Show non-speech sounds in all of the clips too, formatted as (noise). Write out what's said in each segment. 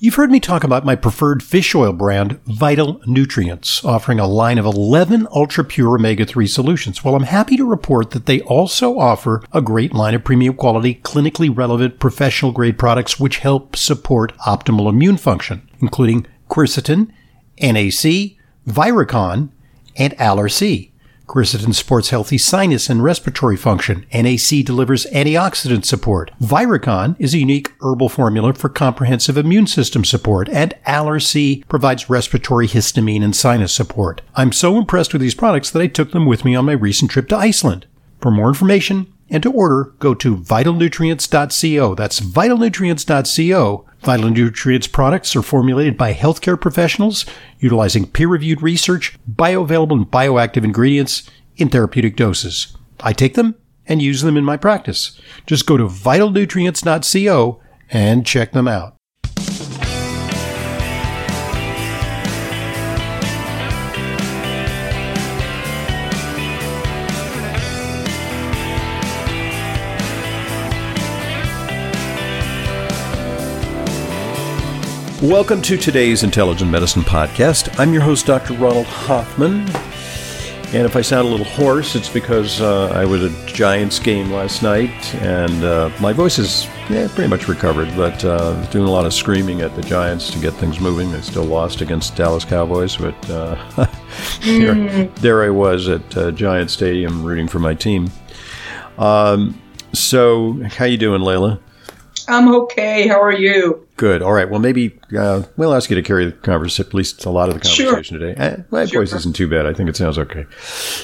You've heard me talk about my preferred fish oil brand, Vital Nutrients, offering a line of 11 ultra pure omega 3 solutions. Well, I'm happy to report that they also offer a great line of premium quality, clinically relevant, professional grade products which help support optimal immune function, including quercetin, NAC, Viricon, and Aller-C. Quercetin supports healthy sinus and respiratory function. NAC delivers antioxidant support. Viricon is a unique herbal formula for comprehensive immune system support, and Aller-C provides respiratory histamine and sinus support. I'm so impressed with these products that I took them with me on my recent trip to Iceland. For more information and to order, go to vitalnutrients.co. That's vitalnutrients.co. Vital Nutrients products are formulated by healthcare professionals utilizing peer reviewed research, bioavailable and bioactive ingredients in therapeutic doses. I take them and use them in my practice. Just go to vitalnutrients.co and check them out. Welcome to today's Intelligent Medicine Podcast. I'm your host, Dr. Ronald Hoffman. And if I sound a little hoarse, it's because uh, I was at a Giants game last night, and uh, my voice is yeah, pretty much recovered, but uh, doing a lot of screaming at the Giants to get things moving. They still lost against Dallas Cowboys, but uh, (laughs) there, mm. there, I was at uh, Giant Stadium rooting for my team. Um, so, how you doing, Layla? I'm okay. How are you? Good. All right. Well, maybe uh, we'll ask you to carry the conversation, at least a lot of the conversation sure. today. Eh, my sure. voice isn't too bad. I think it sounds okay.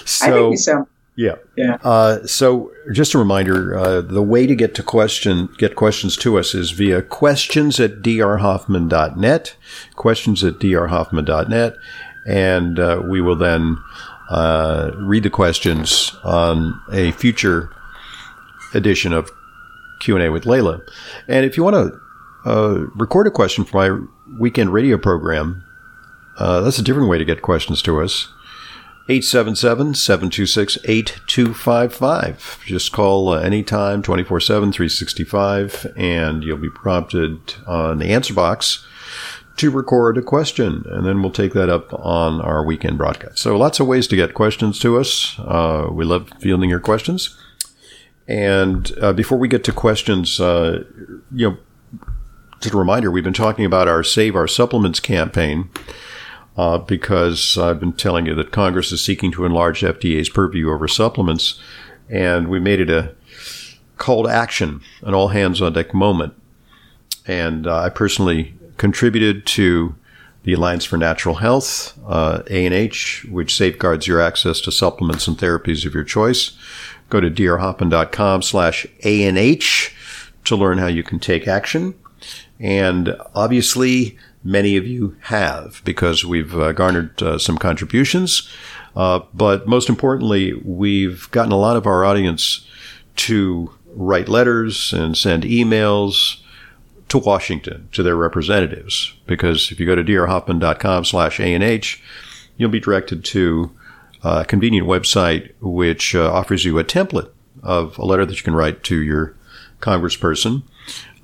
So, I think you sound. Yeah. Yeah. Uh, so, just a reminder: uh, the way to get to question, get questions to us, is via questions at drhoffman.net. Questions at drhoffman.net, and uh, we will then uh, read the questions on a future edition of Q&A with Layla. And if you want to uh, record a question for my weekend radio program, uh, that's a different way to get questions to us. 877-726-8255. Just call uh, anytime, 24-7, 365, and you'll be prompted on the answer box to record a question, and then we'll take that up on our weekend broadcast. So lots of ways to get questions to us. Uh, we love fielding your questions. And uh, before we get to questions, uh, you know, just a reminder, we've been talking about our Save Our Supplements campaign uh, because I've been telling you that Congress is seeking to enlarge FDA's purview over supplements, and we made it a call to action, an all hands on deck moment. And uh, I personally contributed to the Alliance for Natural Health, uh, ANH, which safeguards your access to supplements and therapies of your choice. Go to drhoffman.com slash ANH to learn how you can take action. And obviously, many of you have because we've uh, garnered uh, some contributions. Uh, but most importantly, we've gotten a lot of our audience to write letters and send emails to Washington to their representatives. Because if you go to drhoffman.com slash ANH, you'll be directed to a convenient website which uh, offers you a template of a letter that you can write to your congressperson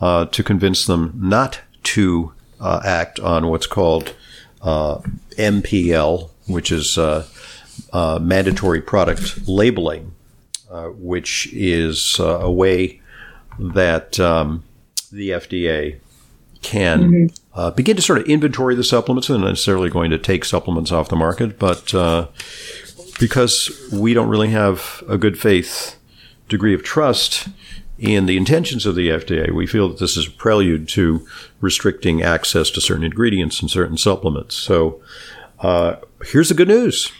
uh, to convince them not to uh, act on what's called uh, MPL, which is uh, uh, mandatory product labeling, which is a way that um, the FDA can mm-hmm. uh, begin to sort of inventory the supplements. They're not necessarily going to take supplements off the market, but uh, because we don't really have a good faith degree of trust in the intentions of the FDA, we feel that this is a prelude to restricting access to certain ingredients and certain supplements. So uh, here's the good news,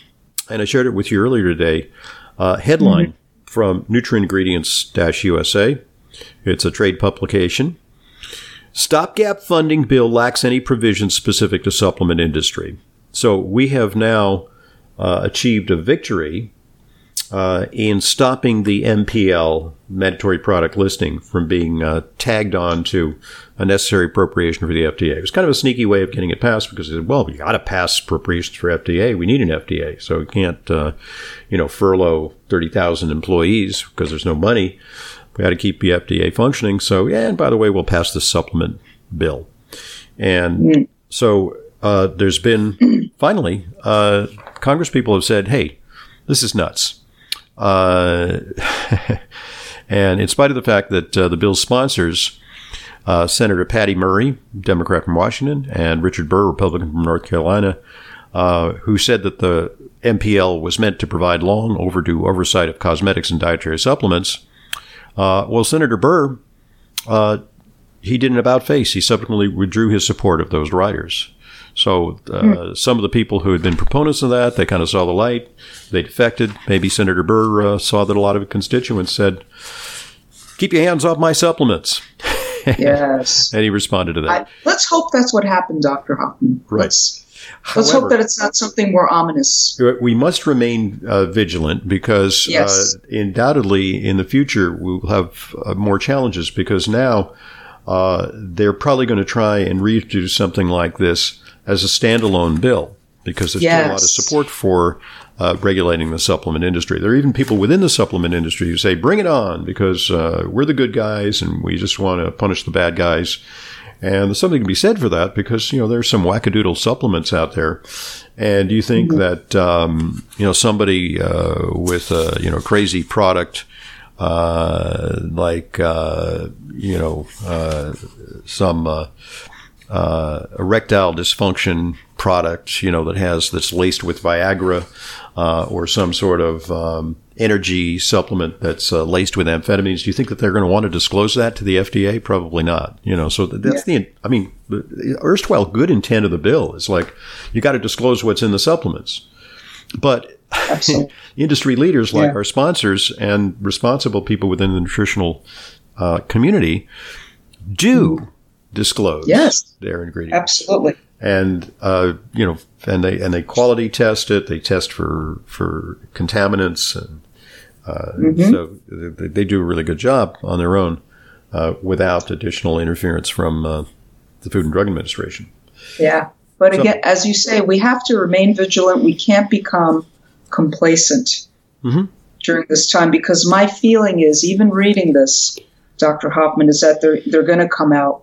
and I shared it with you earlier today. Uh, headline mm-hmm. from NutraIngredients USA. It's a trade publication. Stopgap funding bill lacks any provisions specific to supplement industry. So we have now uh, achieved a victory uh, in stopping the MPL mandatory product listing from being uh, tagged on to a necessary appropriation for the FDA. It was kind of a sneaky way of getting it passed because they said, well, we got to pass appropriations for FDA. We need an FDA. So we can't, uh, you know, furlough 30,000 employees because there's no money. We got to keep the FDA functioning. So, yeah, and by the way, we'll pass the supplement bill. And mm. so uh, there's been finally uh, Congress people have said, "Hey, this is nuts." Uh, (laughs) and in spite of the fact that uh, the bill's sponsors, uh, Senator Patty Murray, Democrat from Washington, and Richard Burr, Republican from North Carolina, uh, who said that the MPL was meant to provide long overdue oversight of cosmetics and dietary supplements. well, Senator Burr he did an about face. He subsequently withdrew his support of those riders. So uh, mm. some of the people who had been proponents of that, they kind of saw the light. They defected. Maybe Senator Burr uh, saw that a lot of constituents said, "Keep your hands off my supplements." (laughs) Yes. and he responded to that. I, let's hope that's what happened, Dr. Hoffman. Right. Let's, However, let's hope that it's not something more ominous. We must remain uh, vigilant because yes. Uh, undoubtedly in the future we'll have uh, more challenges because now uh, they're probably going to try and redo something like this as a standalone bill because there's yes. still a lot of support for uh, regulating the supplement industry. There are even people within the supplement industry who say, bring it on because uh, we're the good guys and we just want to punish the bad guys. And there's something to be said for that because, you know, there's some wackadoodle supplements out there. And do you think mm-hmm. that, um, you know, somebody uh, with a, you know, crazy product uh, like uh, you know uh, some uh, uh, erectile dysfunction product, you know that has that's laced with Viagra or some sort of um, energy supplement that's laced with amphetamines. Do you think that they're going to want to disclose that to the FDA? Probably not. You know, so that's yeah. the. I mean, the erstwhile good intent of the bill is like you got to disclose what's in the supplements, but (laughs) industry leaders like yeah. our sponsors and responsible people within the nutritional uh, community do mm. disclose yes. their ingredients. Absolutely. And uh, you know, and they and they quality test it. They test for for contaminants, and uh, mm-hmm. so they, they, do a really good job on their own uh, without additional interference from uh, the Food and Drug Administration. Yeah, but again, as you say, we have to remain vigilant. We can't become complacent mm-hmm. during this time because my feeling is, even reading this, Dr. Hoffman, is that they're they're going to come out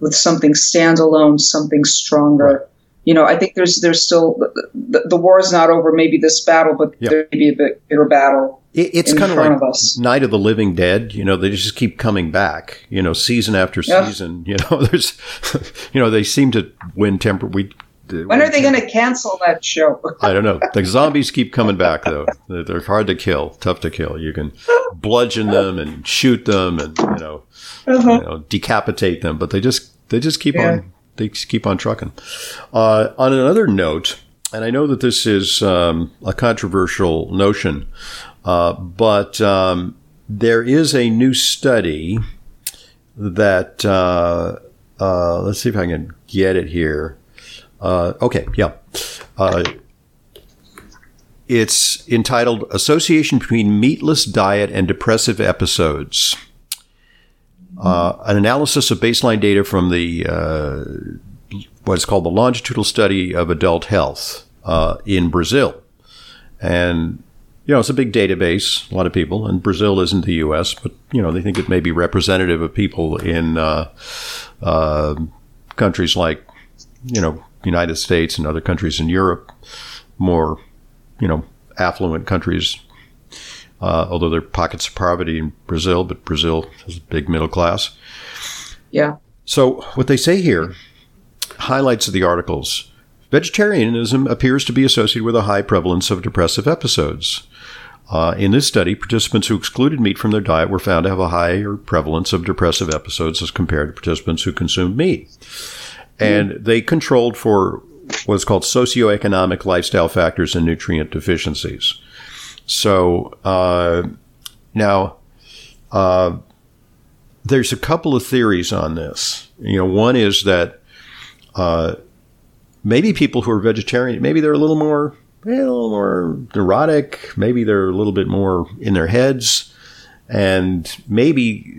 with something standalone, something stronger. Right. You know, I think there's there's still the, the, war is not over. Maybe this battle, but yep. there may be a bit bigger battle. It, it's kind of like of Night of the Living Dead. You know, they just keep coming back. You know, season after season. (laughs) You know, there's, (laughs) you know, they seem to win temper. We when are they going to cancel that show? (laughs) I don't know. The zombies keep coming back though. They're hard to kill, tough to kill. You can bludgeon them and shoot them and you know, uh-huh. you know decapitate them, but they just they just keep yeah. on they just keep on trucking. Uh, on another note, and I know that this is um, a controversial notion, uh, but um, there is a new study that uh, uh let's see if I can get it here. Uh, okay, yeah. Uh, it's entitled Association Between Meatless Diet and Depressive Episodes. Uh, an analysis of baseline data from the uh, what's called the longitudinal study of adult health uh, in Brazil. And, you know, it's a big database, a lot of people, and Brazil isn't the U.S., but, you know, they think it may be representative of people in uh, uh, countries like, you know, United States and other countries in Europe, more, you know, affluent countries. Uh, although there are pockets of poverty in Brazil, but Brazil has a big middle class. Yeah. So what they say here, highlights of the articles. Vegetarianism appears to be associated with a high prevalence of depressive episodes. Uh, in this study, participants who excluded meat from their diet were found to have a higher prevalence of depressive episodes as compared to participants who consumed meat and they controlled for what's called socioeconomic lifestyle factors and nutrient deficiencies. So uh, now uh, there's a couple of theories on this. You know, one is that uh, maybe people who are vegetarian, maybe they're a little more, a little more neurotic. Maybe they're a little bit more in their heads. And maybe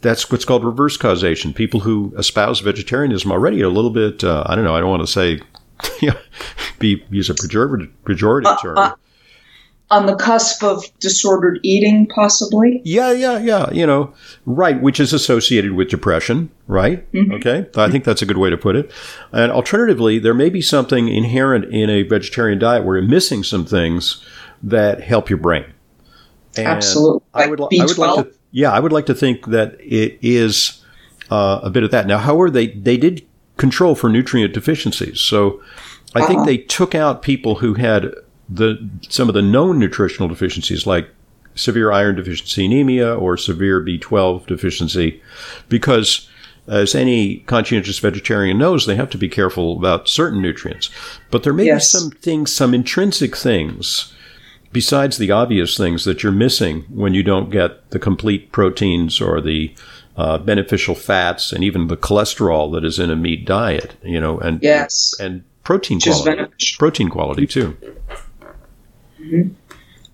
that's what's called reverse causation. People who espouse vegetarianism already are a little bit, uh, I don't know, I don't want to say, (laughs) be, use a pejorative, pejorative uh, term. Uh, on the cusp of disordered eating, possibly. Yeah, yeah, yeah. You know, right, which is associated with depression, right? Mm-hmm. Okay. I think that's a good way to put it. And alternatively, there may be something inherent in a vegetarian diet where you're missing some things that help your brain. And Absolutely. Like I would, I would like to, yeah, I would like to think that it is uh, a bit of that. Now, however, they, they did control for nutrient deficiencies. So I uh-huh. think they took out people who had the some of the known nutritional deficiencies like severe iron deficiency anemia or severe B12 deficiency because as any conscientious vegetarian knows, they have to be careful about certain nutrients. But there may yes. be some things, some intrinsic things, besides the obvious things that you're missing when you don't get the complete proteins or the uh, beneficial fats and even the cholesterol that is in a meat diet, you know, and yes. and protein quality, protein quality too. Mm-hmm.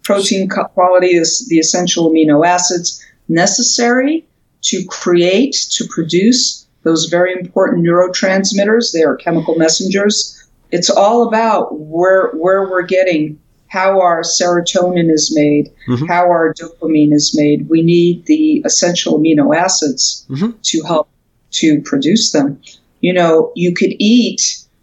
Protein quality is the essential amino acids necessary to create, to produce those very important neurotransmitters. They are chemical messengers. It's all about where, where we're getting how our serotonin is made, mm-hmm. how our dopamine is made. We need the essential amino acids mm-hmm. to help to produce them. You know, you could eat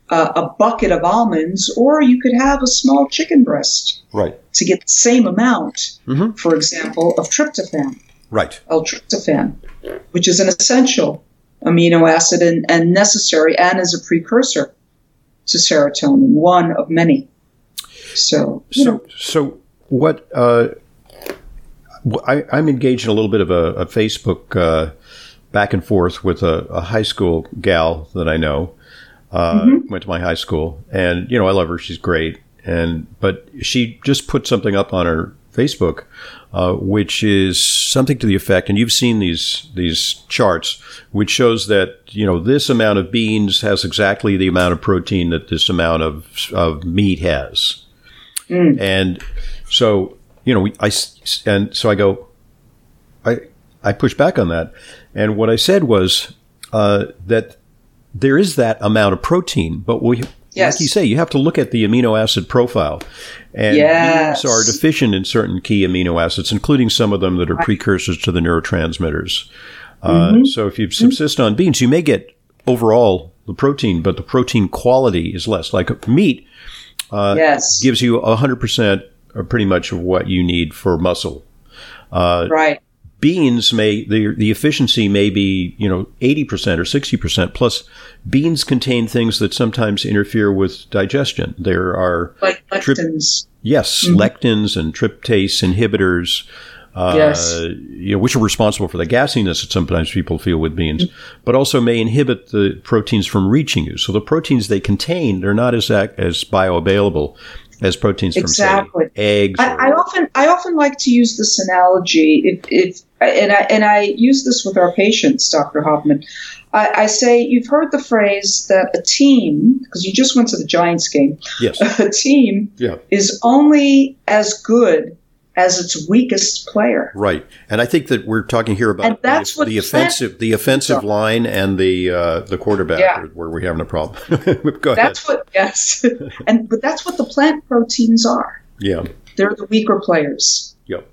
uh, a bucket of almonds, or you could have a small chicken breast. Right. To get the same amount, mm-hmm. for example, of tryptophan. Right. L-tryptophan, which is an essential amino acid and, and necessary and is a precursor to serotonin, one of many. So, so, know. so what? Uh, I, am engaged in a little bit of a, a Facebook uh, back and forth with a, a, high school gal that I know, uh, mm-hmm. Went to my high school, and you know I love her. She's great, and but she just put something up on her Facebook, uh, which is something to the effect, and you've seen these these charts, which shows that you know this amount of beans has exactly the amount of protein that this amount of of meat has, mm. and so you know I and so I go, I I push back on that, and what I said was uh, that there is that amount of protein, but we, yes. like you say, you have to look at the amino acid profile. And yes. beans are deficient in certain key amino acids, including some of them that are precursors to the neurotransmitters. Uh, mm-hmm. So if you subsist on beans, you may get overall the protein, but the protein quality is less. Like meat uh, yes. gives you 100% or pretty much of what you need for muscle. Uh, right beans may the the efficiency may be you know 80% or 60% plus beans contain things that sometimes interfere with digestion there are like lectins yes mm-hmm. lectins and tryptase inhibitors uh, yes. you know, which are responsible for the gassiness that sometimes people feel with beans, but also may inhibit the proteins from reaching you. So the proteins they contain, they're not as as bioavailable as proteins exactly. from say, eggs. I, I, often I often like to use this analogy. If, if and I and I use this with our patients, Dr. Hoffman. I, I say you've heard the phrase that a team, because you just went to the Giants game. Yes. (laughs) A team yeah. is only as good as its weakest player. Right, and I think that we're talking here about and that's the, what the offensive, the offensive line, and the uh, the quarterback, yeah. where we're having a problem. (laughs) Go ahead. That's what yes, (laughs) and but that's what the plant proteins are. Yeah, they're the weaker players. Yep.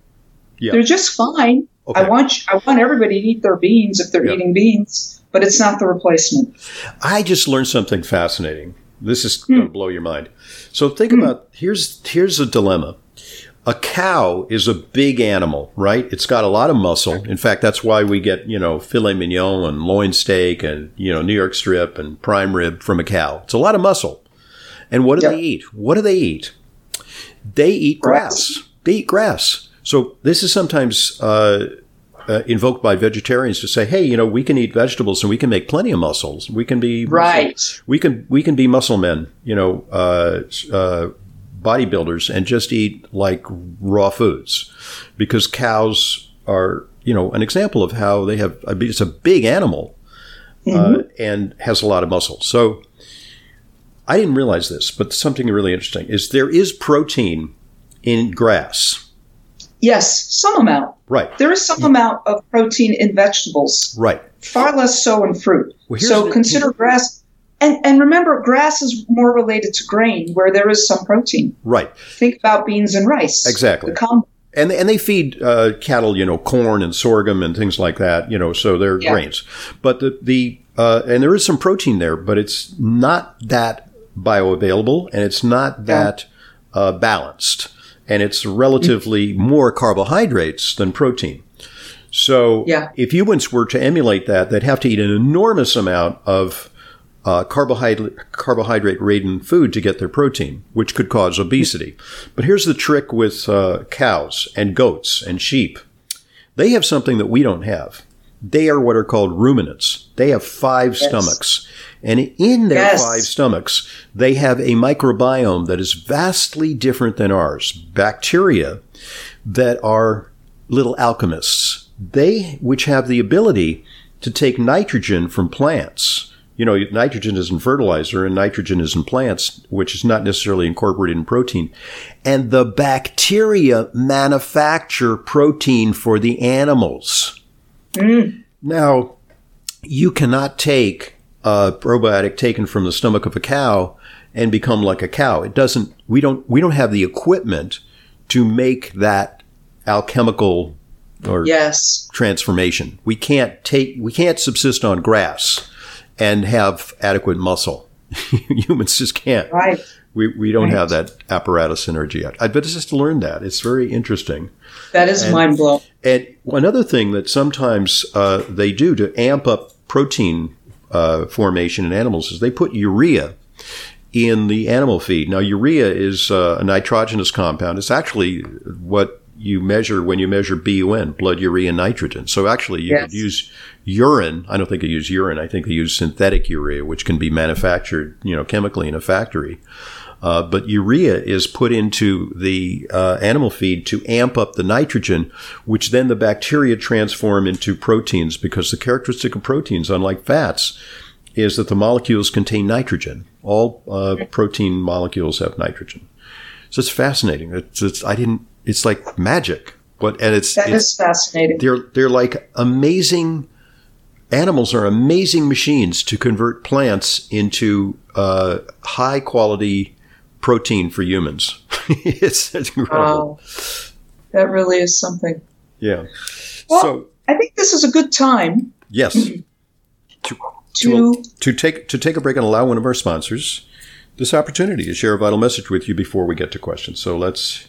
Yeah. They're just fine. Okay. I want I want everybody to eat their beans if they're yep. eating beans, but it's not the replacement. I just learned something fascinating. This is hmm. going to blow your mind. So think hmm. about here's here's a dilemma a cow is a big animal, right? It's got a lot of muscle. In fact, that's why we get, you know, filet mignon and loin steak and, you know, New York strip and prime rib from a cow. It's a lot of muscle. And what do they eat? What do they eat? They eat grass. grass. They eat grass. So this is sometimes uh, uh, invoked by vegetarians to say, "Hey, you know, we can eat vegetables and we can make plenty of muscles. We can be right. Muscle, we can we can be muscle men. You know, uh, uh bodybuilders and just eat like raw foods because cows are, you know, an example of how they have, it's a big animal uh, mm-hmm. uh, and has a lot of muscle. So I didn't realize this, but something really interesting is there is protein in grass. Yes, some amount. Right. There is some amount of protein in vegetables. Right. Far less so in fruit. Well, so consider grass And, and remember, grass is more related to grain, where there is some protein. Right. Think about beans and rice. Exactly. And and they feed uh, cattle, you know, corn and sorghum and things like that, you know, so they're Yeah. grains. But the the uh, and there is some protein there, but it's not that bioavailable and it's not that uh, balanced, and it's relatively more carbohydrates than protein. So Yeah. if humans were to emulate that, they'd have to eat an enormous amount of uh, carbohydrate carbohydrate laden food to get their protein, which could cause obesity. But here's the trick with uh, cows and goats and sheep: they have something that we don't have. They are what are called ruminants. They have five Yes. stomachs, and in their Yes. five stomachs, they have a microbiome that is vastly different than ours. Bacteria that are little alchemists. They, which have the ability to take nitrogen from plants. You know, nitrogen is in fertilizer and nitrogen is in plants, which is not necessarily incorporated in protein. And the bacteria manufacture protein for the animals. Mm. Now, you cannot take a probiotic taken from the stomach of a cow and become like a cow. It doesn't. We don't. We don't have the equipment to make that alchemical or Yes. transformation. We can't take. We can't subsist on grass and have adequate muscle. (laughs) Humans just can't. Right. We, we don't Right. have that apparatus energy yet. I bet it's just to learn that. It's very interesting. That is And- mind blowing. And another thing that sometimes uh, they do to amp up protein uh, formation in animals is they put urea in the animal feed. Now, urea is uh, a nitrogenous compound. It's actually what you measure when you measure BUN, blood urea nitrogen. So actually, you Yes. could use urine. I don't think they use urine. I think they use synthetic urea, which can be manufactured, you know, chemically in a factory. Uh, but urea is put into the uh, animal feed to amp up the nitrogen, which then the bacteria transform into proteins because the characteristic of proteins, unlike fats, is that the molecules contain nitrogen. All uh, protein molecules have nitrogen. So it's fascinating. It's, it's I didn't. It's like magic. But and it's, That it's is fascinating. they're they're like amazing animals are amazing machines to convert plants into uh, high quality protein for humans. it's, (laughs) it's incredible. Wow. That really is something. Yeah. Well, so I think this is a good time yes, to. to to take to take a break and allow one of our sponsors this opportunity to share a vital message with you before we get to questions. So let's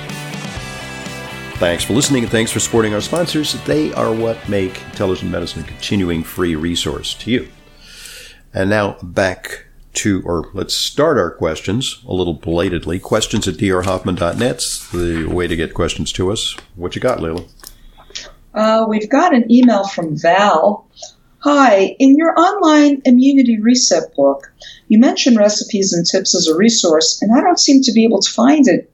Thanks for listening and thanks for supporting our sponsors. They are what make intelligent medicine a continuing free resource to you. And now back to, or let's start our questions a little belatedly. Questions at drhoffman.net's the way to get questions to us. What you got, Layla? Uh, we've got an email from Val. Hi, in your online immunity reset book, you mention recipes and tips as a resource, and I don't seem to be able to find it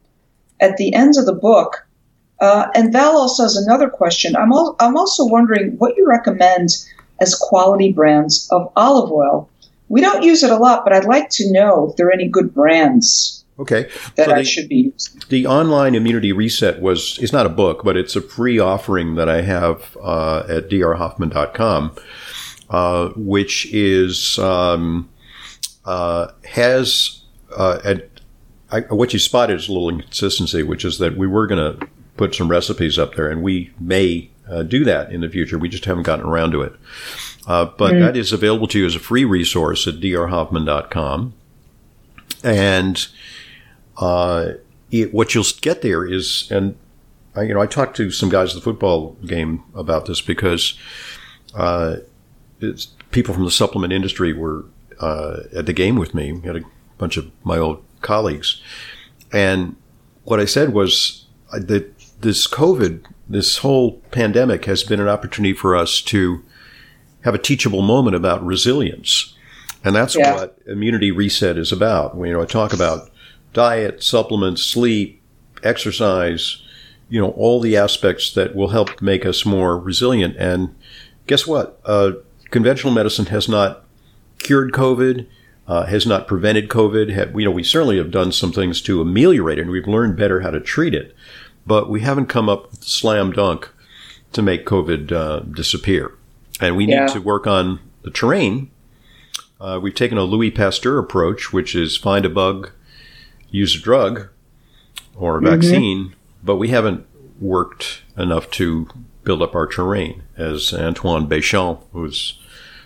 at the end of the book. Uh, and Val also has another question. I'm, al- I'm also wondering what you recommend as quality brands of olive oil. We don't use it a lot, but I'd like to know if there are any good brands Okay. that So I the- should be using. The online immunity reset was is not a book, but it's a free offering that I have uh, at drhoffman.com, uh, which is um, uh, has uh, at, I, what you spotted is a little inconsistency, which is that we were going to put some recipes up there, and we may uh, do that in the future. We just haven't gotten around to it. Uh, but mm. that is available to you as a free resource at drhoffman.com. And uh, it, what you'll get there is, and I, you know, I talked to some guys at the football game about this because uh, people from the supplement industry were uh, at the game with me. We had a bunch of my old colleagues, and what I said was that this COVID, this whole pandemic, has been an opportunity for us to have a teachable moment about resilience, and that's yeah. what immunity reset is about. You know, I talk about diet, supplements, sleep, exercise, you know, all the aspects that will help make us more resilient. And guess what? Uh, conventional medicine has not cured COVID, uh, has not prevented COVID. Have, you know, we certainly have done some things to ameliorate it, and we've learned better how to treat it. But we haven't come up with the slam dunk to make COVID uh, disappear. And we yeah. need to work on the terrain. Uh, we've taken a Louis Pasteur approach, which is find a bug, use a drug or a mm-hmm. vaccine, but we haven't worked enough to build up our terrain, as Antoine Béchamp, who was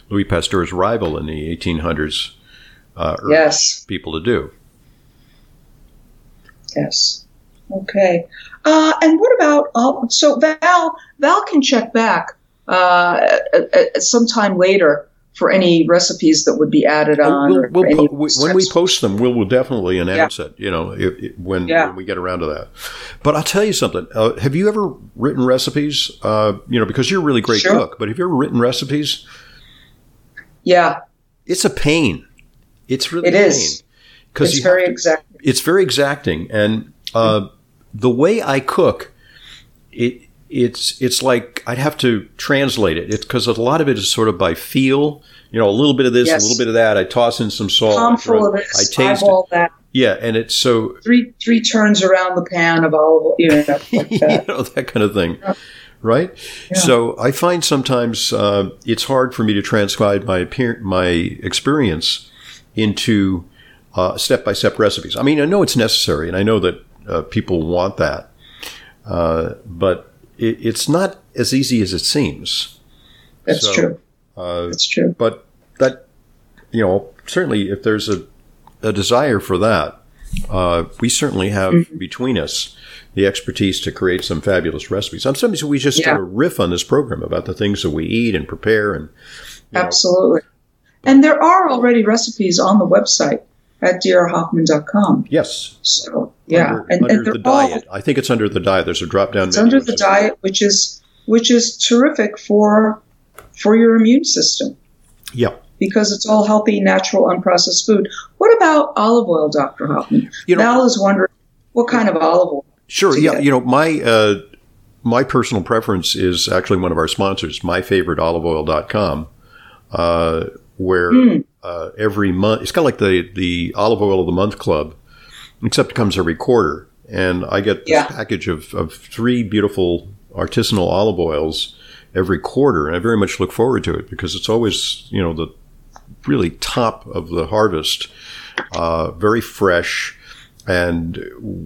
Louis Pasteur's rival in the 1800s, uh, urged yes. people to do. Yes. Okay. Uh, and what about uh, so Val? Val can check back uh, at, at sometime later for any recipes that would be added on. We'll, we'll po- when we post them, we'll, we'll definitely announce yeah. it. You know, if, if, when, yeah. when, we get around to that. But I'll tell you something. Uh, have you ever written recipes? Uh, you know, because you're a really great sure. cook. But have you ever written recipes? Yeah, it's a pain. It's really it is because it's very exacting. It's very exacting, and uh, the way I cook, it it's it's like I'd have to translate it. It's because a lot of it is sort of by feel. You know, a little bit of this, yes. a little bit of that. I toss in some salt. Palm full of this. I taste it. That. Yeah, and it's so three three turns around the pan of olive oil, you know, like (laughs) that. you know, that kind of thing. Yeah. Right, yeah. so I find sometimes uh, it's hard for me to transcribe my my experience into step by step recipes. I mean, I know it's necessary, and I know that uh, people want that, uh, but it, it's not as easy as it seems. That's so, true. Uh, That's true. But that, you know, certainly if there's a, a desire for that, uh, we certainly have mm-hmm. between us the expertise to create some fabulous recipes. Sometimes we just yeah. riff on this program about the things that we eat and prepare and absolutely. Know. And there are already recipes on the website at drhoffman.com. Yes. So yeah, under, and, under and the diet. All, I think it's under the diet. There's a drop down. There. It's under the diet, which is which is terrific for for your immune system. Yeah. Because it's all healthy, natural, unprocessed food. What about olive oil, Dr. Hoffman? You know, Val is wondering what kind of olive oil. Sure. Yeah. Get. You know, my uh, my personal preference is actually one of our sponsors, myfavoriteoliveoil.com, uh, where mm. uh, every month it's kind of like the the olive oil of the month club except it comes every quarter. And I get this yeah. package of, of three beautiful artisanal olive oils every quarter. And I very much look forward to it because it's always, you know, the really top of the harvest, uh, very fresh and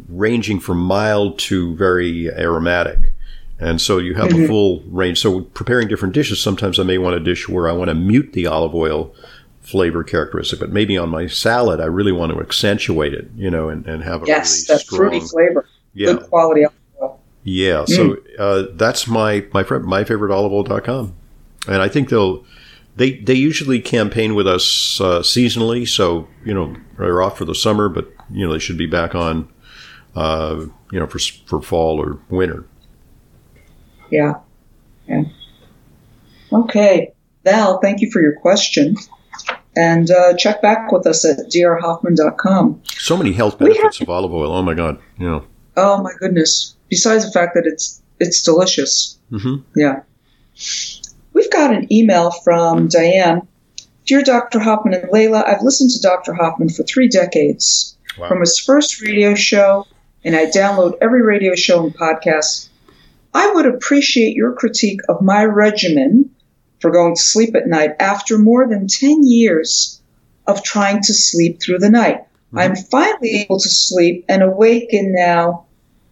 ranging from mild to very aromatic. And so you have mm-hmm. a full range. So preparing different dishes, sometimes I may want a dish where I want to mute the olive oil flavor characteristic, but maybe on my salad, I really want to accentuate it, you know, and, and have a yes, really that strong, fruity flavor, yeah. good quality olive oil. Yeah, mm. so uh, that's my my my favorite oliveoil.com. and I think they'll they they usually campaign with us uh, seasonally, so you know they're off for the summer, but you know they should be back on, uh, you know, for for fall or winter. Yeah. Yeah. Okay. Val, thank you for your question and uh, check back with us at drhoffman.com. So many health benefits have, of olive oil. Oh my god! Yeah. Oh my goodness! Besides the fact that it's it's delicious. Mm-hmm. Yeah. We've got an email from Diane. Dear Dr. Hoffman and Layla, I've listened to Dr. Hoffman for three decades. Wow. From his first radio show, and I download every radio show and podcast. I would appreciate your critique of my regimen for going to sleep at night after more than 10 years of trying to sleep through the night. Mm-hmm. I'm finally able to sleep and awaken now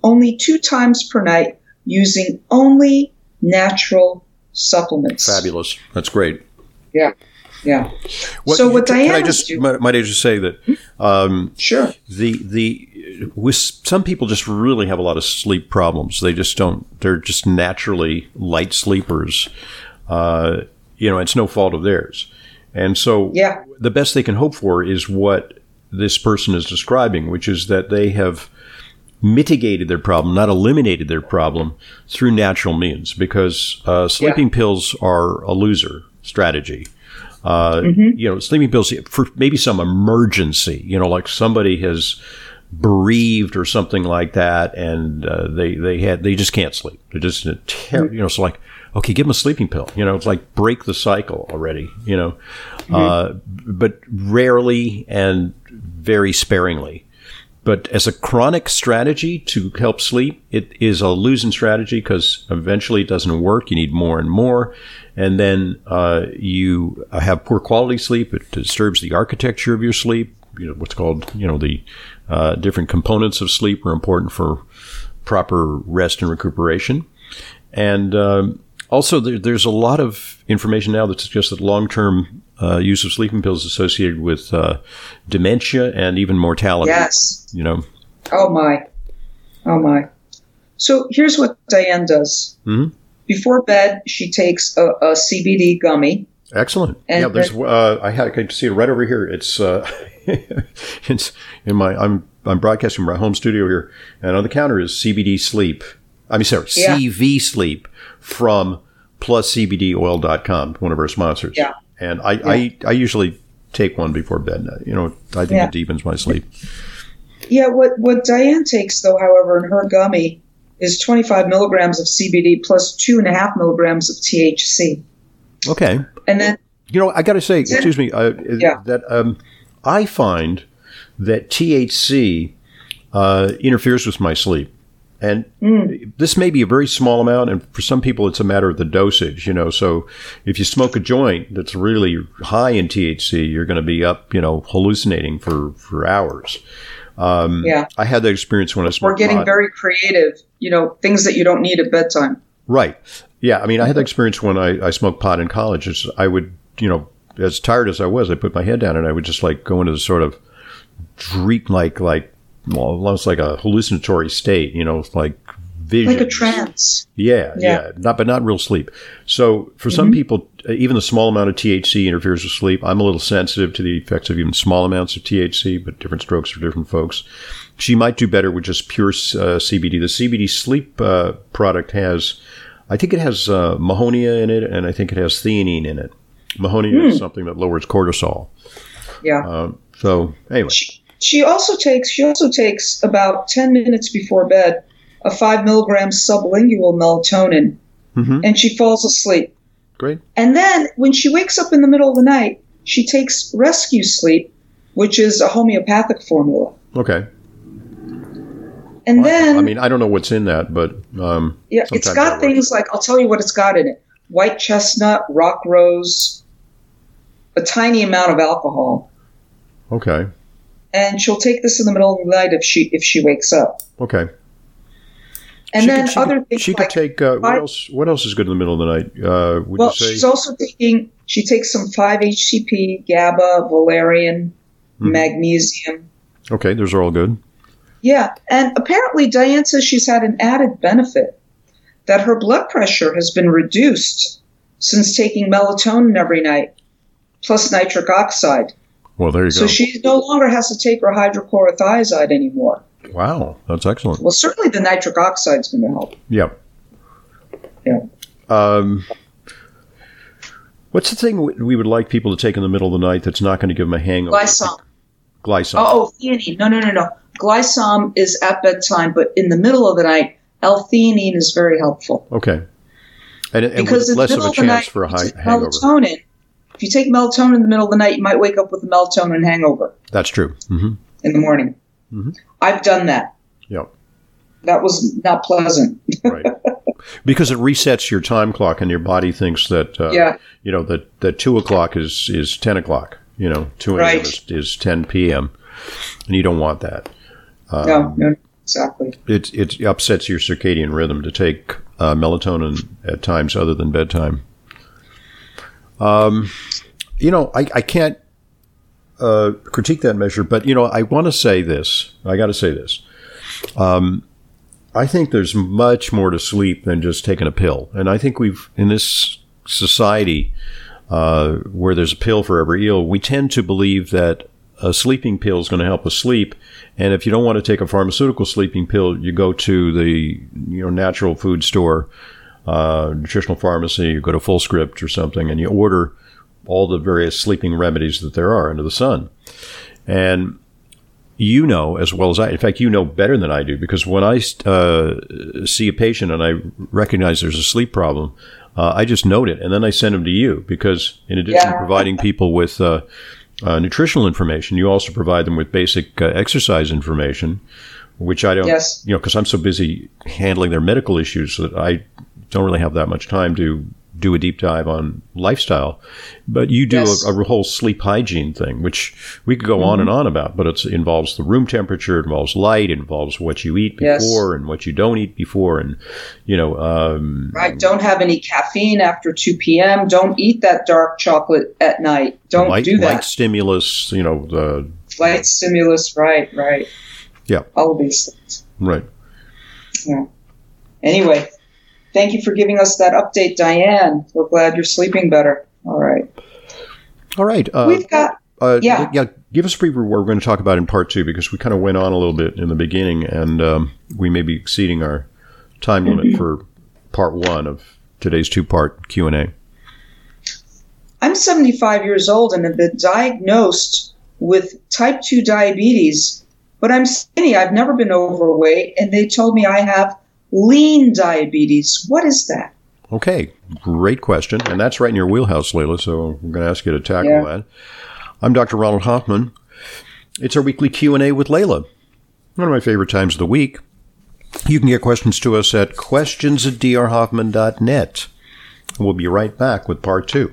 only two times per night using only natural supplements. Fabulous. That's great. Yeah. Yeah. What, so what Diana can I just might, might I just say that um, sure the the with some people just really have a lot of sleep problems. They just don't. They're just naturally light sleepers. Uh, you know, it's no fault of theirs. And so yeah. the best they can hope for is what this person is describing, which is that they have mitigated their problem, not eliminated their problem through natural means, because uh, sleeping yeah. pills are a loser strategy. Uh, mm-hmm. You know, sleeping pills for maybe some emergency. You know, like somebody has bereaved or something like that, and uh, they they had they just can't sleep. They're just ter- mm-hmm. you know, so like okay, give them a sleeping pill. You know, it's like break the cycle already. You know, mm-hmm. uh, but rarely and very sparingly. But as a chronic strategy to help sleep, it is a losing strategy because eventually it doesn't work. You need more and more. And then uh, you have poor quality sleep. It disturbs the architecture of your sleep. You know, what's called, you know, the uh, different components of sleep are important for proper rest and recuperation. And um, also, there, there's a lot of information now that suggests that long term uh, use of sleeping pills associated with uh, dementia and even mortality. Yes. You know. Oh my, oh my. So here's what Diane does. Mm-hmm. Before bed, she takes a, a CBD gummy. Excellent. And yeah, there's. Uh, I, I can see it right over here. It's uh, (laughs) it's in my. I'm I'm broadcasting from my home studio here, and on the counter is CBD Sleep. I mean, sorry, yeah. CV Sleep from pluscbdoil.com, one of our sponsors. Yeah. And I, yeah. I, I usually take one before bed. You know, I think yeah. it deepens my sleep. Yeah, what, what Diane takes, though, however, in her gummy is 25 milligrams of CBD plus two and a half milligrams of THC. Okay. And then, you know, I got to say, excuse me, uh, yeah. that um, I find that THC uh, interferes with my sleep. And mm. this may be a very small amount, and for some people, it's a matter of the dosage. You know, so if you smoke a joint that's really high in THC, you're going to be up, you know, hallucinating for for hours. Um, yeah, I had that experience when I smoked. We're getting pot. very creative. You know, things that you don't need at bedtime. Right. Yeah. I mean, I had that experience when I, I smoked pot in college. It's, I would, you know, as tired as I was, I put my head down and I would just like go into the sort of dream, like like well, almost like a hallucinatory state, you know, like vision. Like a trance. Yeah, yeah, yeah, Not, but not real sleep. So for mm-hmm. some people, even the small amount of THC interferes with sleep. I'm a little sensitive to the effects of even small amounts of THC, but different strokes for different folks. She might do better with just pure uh, CBD. The CBD sleep uh, product has, I think it has uh, mahonia in it, and I think it has theanine in it. Mahonia mm. is hmm. something that lowers cortisol. Yeah. Um, so anyway. She- she also takes she also takes about ten minutes before bed a five milligram sublingual melatonin, mm-hmm. and she falls asleep. Great. And then when she wakes up in the middle of the night, she takes rescue sleep, which is a homeopathic formula. Okay. And well, then I mean I don't know what's in that, but um, yeah, it's got things like I'll tell you what it's got in it: white chestnut, rock rose, a tiny amount of alcohol. Okay and she'll take this in the middle of the night if she if she wakes up. Okay. And she then could, other could, things. She like, could take uh, what else? What else is good in the middle of the night? Uh, well, she's also taking. She takes some five HTP, GABA, valerian, mm. magnesium. Okay, those are all good. Yeah, and apparently Diane says she's had an added benefit that her blood pressure has been reduced since taking melatonin every night, plus nitric oxide. Well, there you so go. So she no longer has to take her hydrochlorothiazide anymore. Wow, that's excellent. Well, certainly the nitric oxide's going to help. Yep. Yeah. Um, what's the thing we would like people to take in the middle of the night that's not going to give them a hangover? Glysom. Glysom. Oh, oh, theanine. No, no, no, no. Glysom is at bedtime, but in the middle of the night, L-theanine is very helpful. Okay. And, and because less of a chance night, for a high hangover. Melatonin if you take melatonin in the middle of the night, you might wake up with a melatonin hangover. That's true. Mm-hmm. In the morning. Mm-hmm. I've done that. Yep. That was not pleasant. (laughs) right. Because it resets your time clock, and your body thinks that uh, yeah. you know that that two o'clock is is ten o'clock. You know, two. Right. Is, is ten p.m. and you don't want that. Um, no, no. exactly. It it upsets your circadian rhythm to take uh, melatonin at times other than bedtime. Um, you know, I, I can't uh, critique that measure, but you know, I want to say this. I got to say this. Um, I think there's much more to sleep than just taking a pill, and I think we've in this society uh, where there's a pill for every ill, we tend to believe that a sleeping pill is going to help us sleep. And if you don't want to take a pharmaceutical sleeping pill, you go to the you know natural food store, uh, nutritional pharmacy, you go to Fullscript or something, and you order all the various sleeping remedies that there are under the sun. And you know as well as I. In fact, you know better than I do because when I uh, see a patient and I recognize there's a sleep problem, uh, I just note it and then I send them to you because in addition yeah. to providing people with uh, uh, nutritional information, you also provide them with basic uh, exercise information, which I don't, yes. you know, because I'm so busy handling their medical issues that I don't really have that much time to do a deep dive on lifestyle, but you do yes. a, a, whole sleep hygiene thing, which we could go mm-hmm. on and on about. But it involves the room temperature, it involves light, it involves what you eat before yes. and what you don't eat before, and you know, um, right. Don't have any caffeine after two p.m. Don't eat that dark chocolate at night. Don't light, do that. Light stimulus, you know, the light stimulus. Right, right. Yeah. All of these things. Right. Yeah. Anyway, Thank you for giving us that update, Diane. We're glad you're sleeping better. All right. All right. Uh, We've got. Uh, yeah. Yeah. Give us a preview of what we're going to talk about in part two because we kind of went on a little bit in the beginning and um, we may be exceeding our time limit mm-hmm. for part one of today's two part Q&A. I'm 75 years old and have been diagnosed with type 2 diabetes, but I'm skinny. I've never been overweight, and they told me I have lean diabetes. What is that? Okay, great question. And that's right in your wheelhouse, Layla. So I'm going to ask you to tackle yeah. that. I'm Dr. Ronald Hoffman. It's our weekly Q&A with Layla. One of my favorite times of the week. You can get questions to us at questions at drhoffman.net. We'll be right back with part two.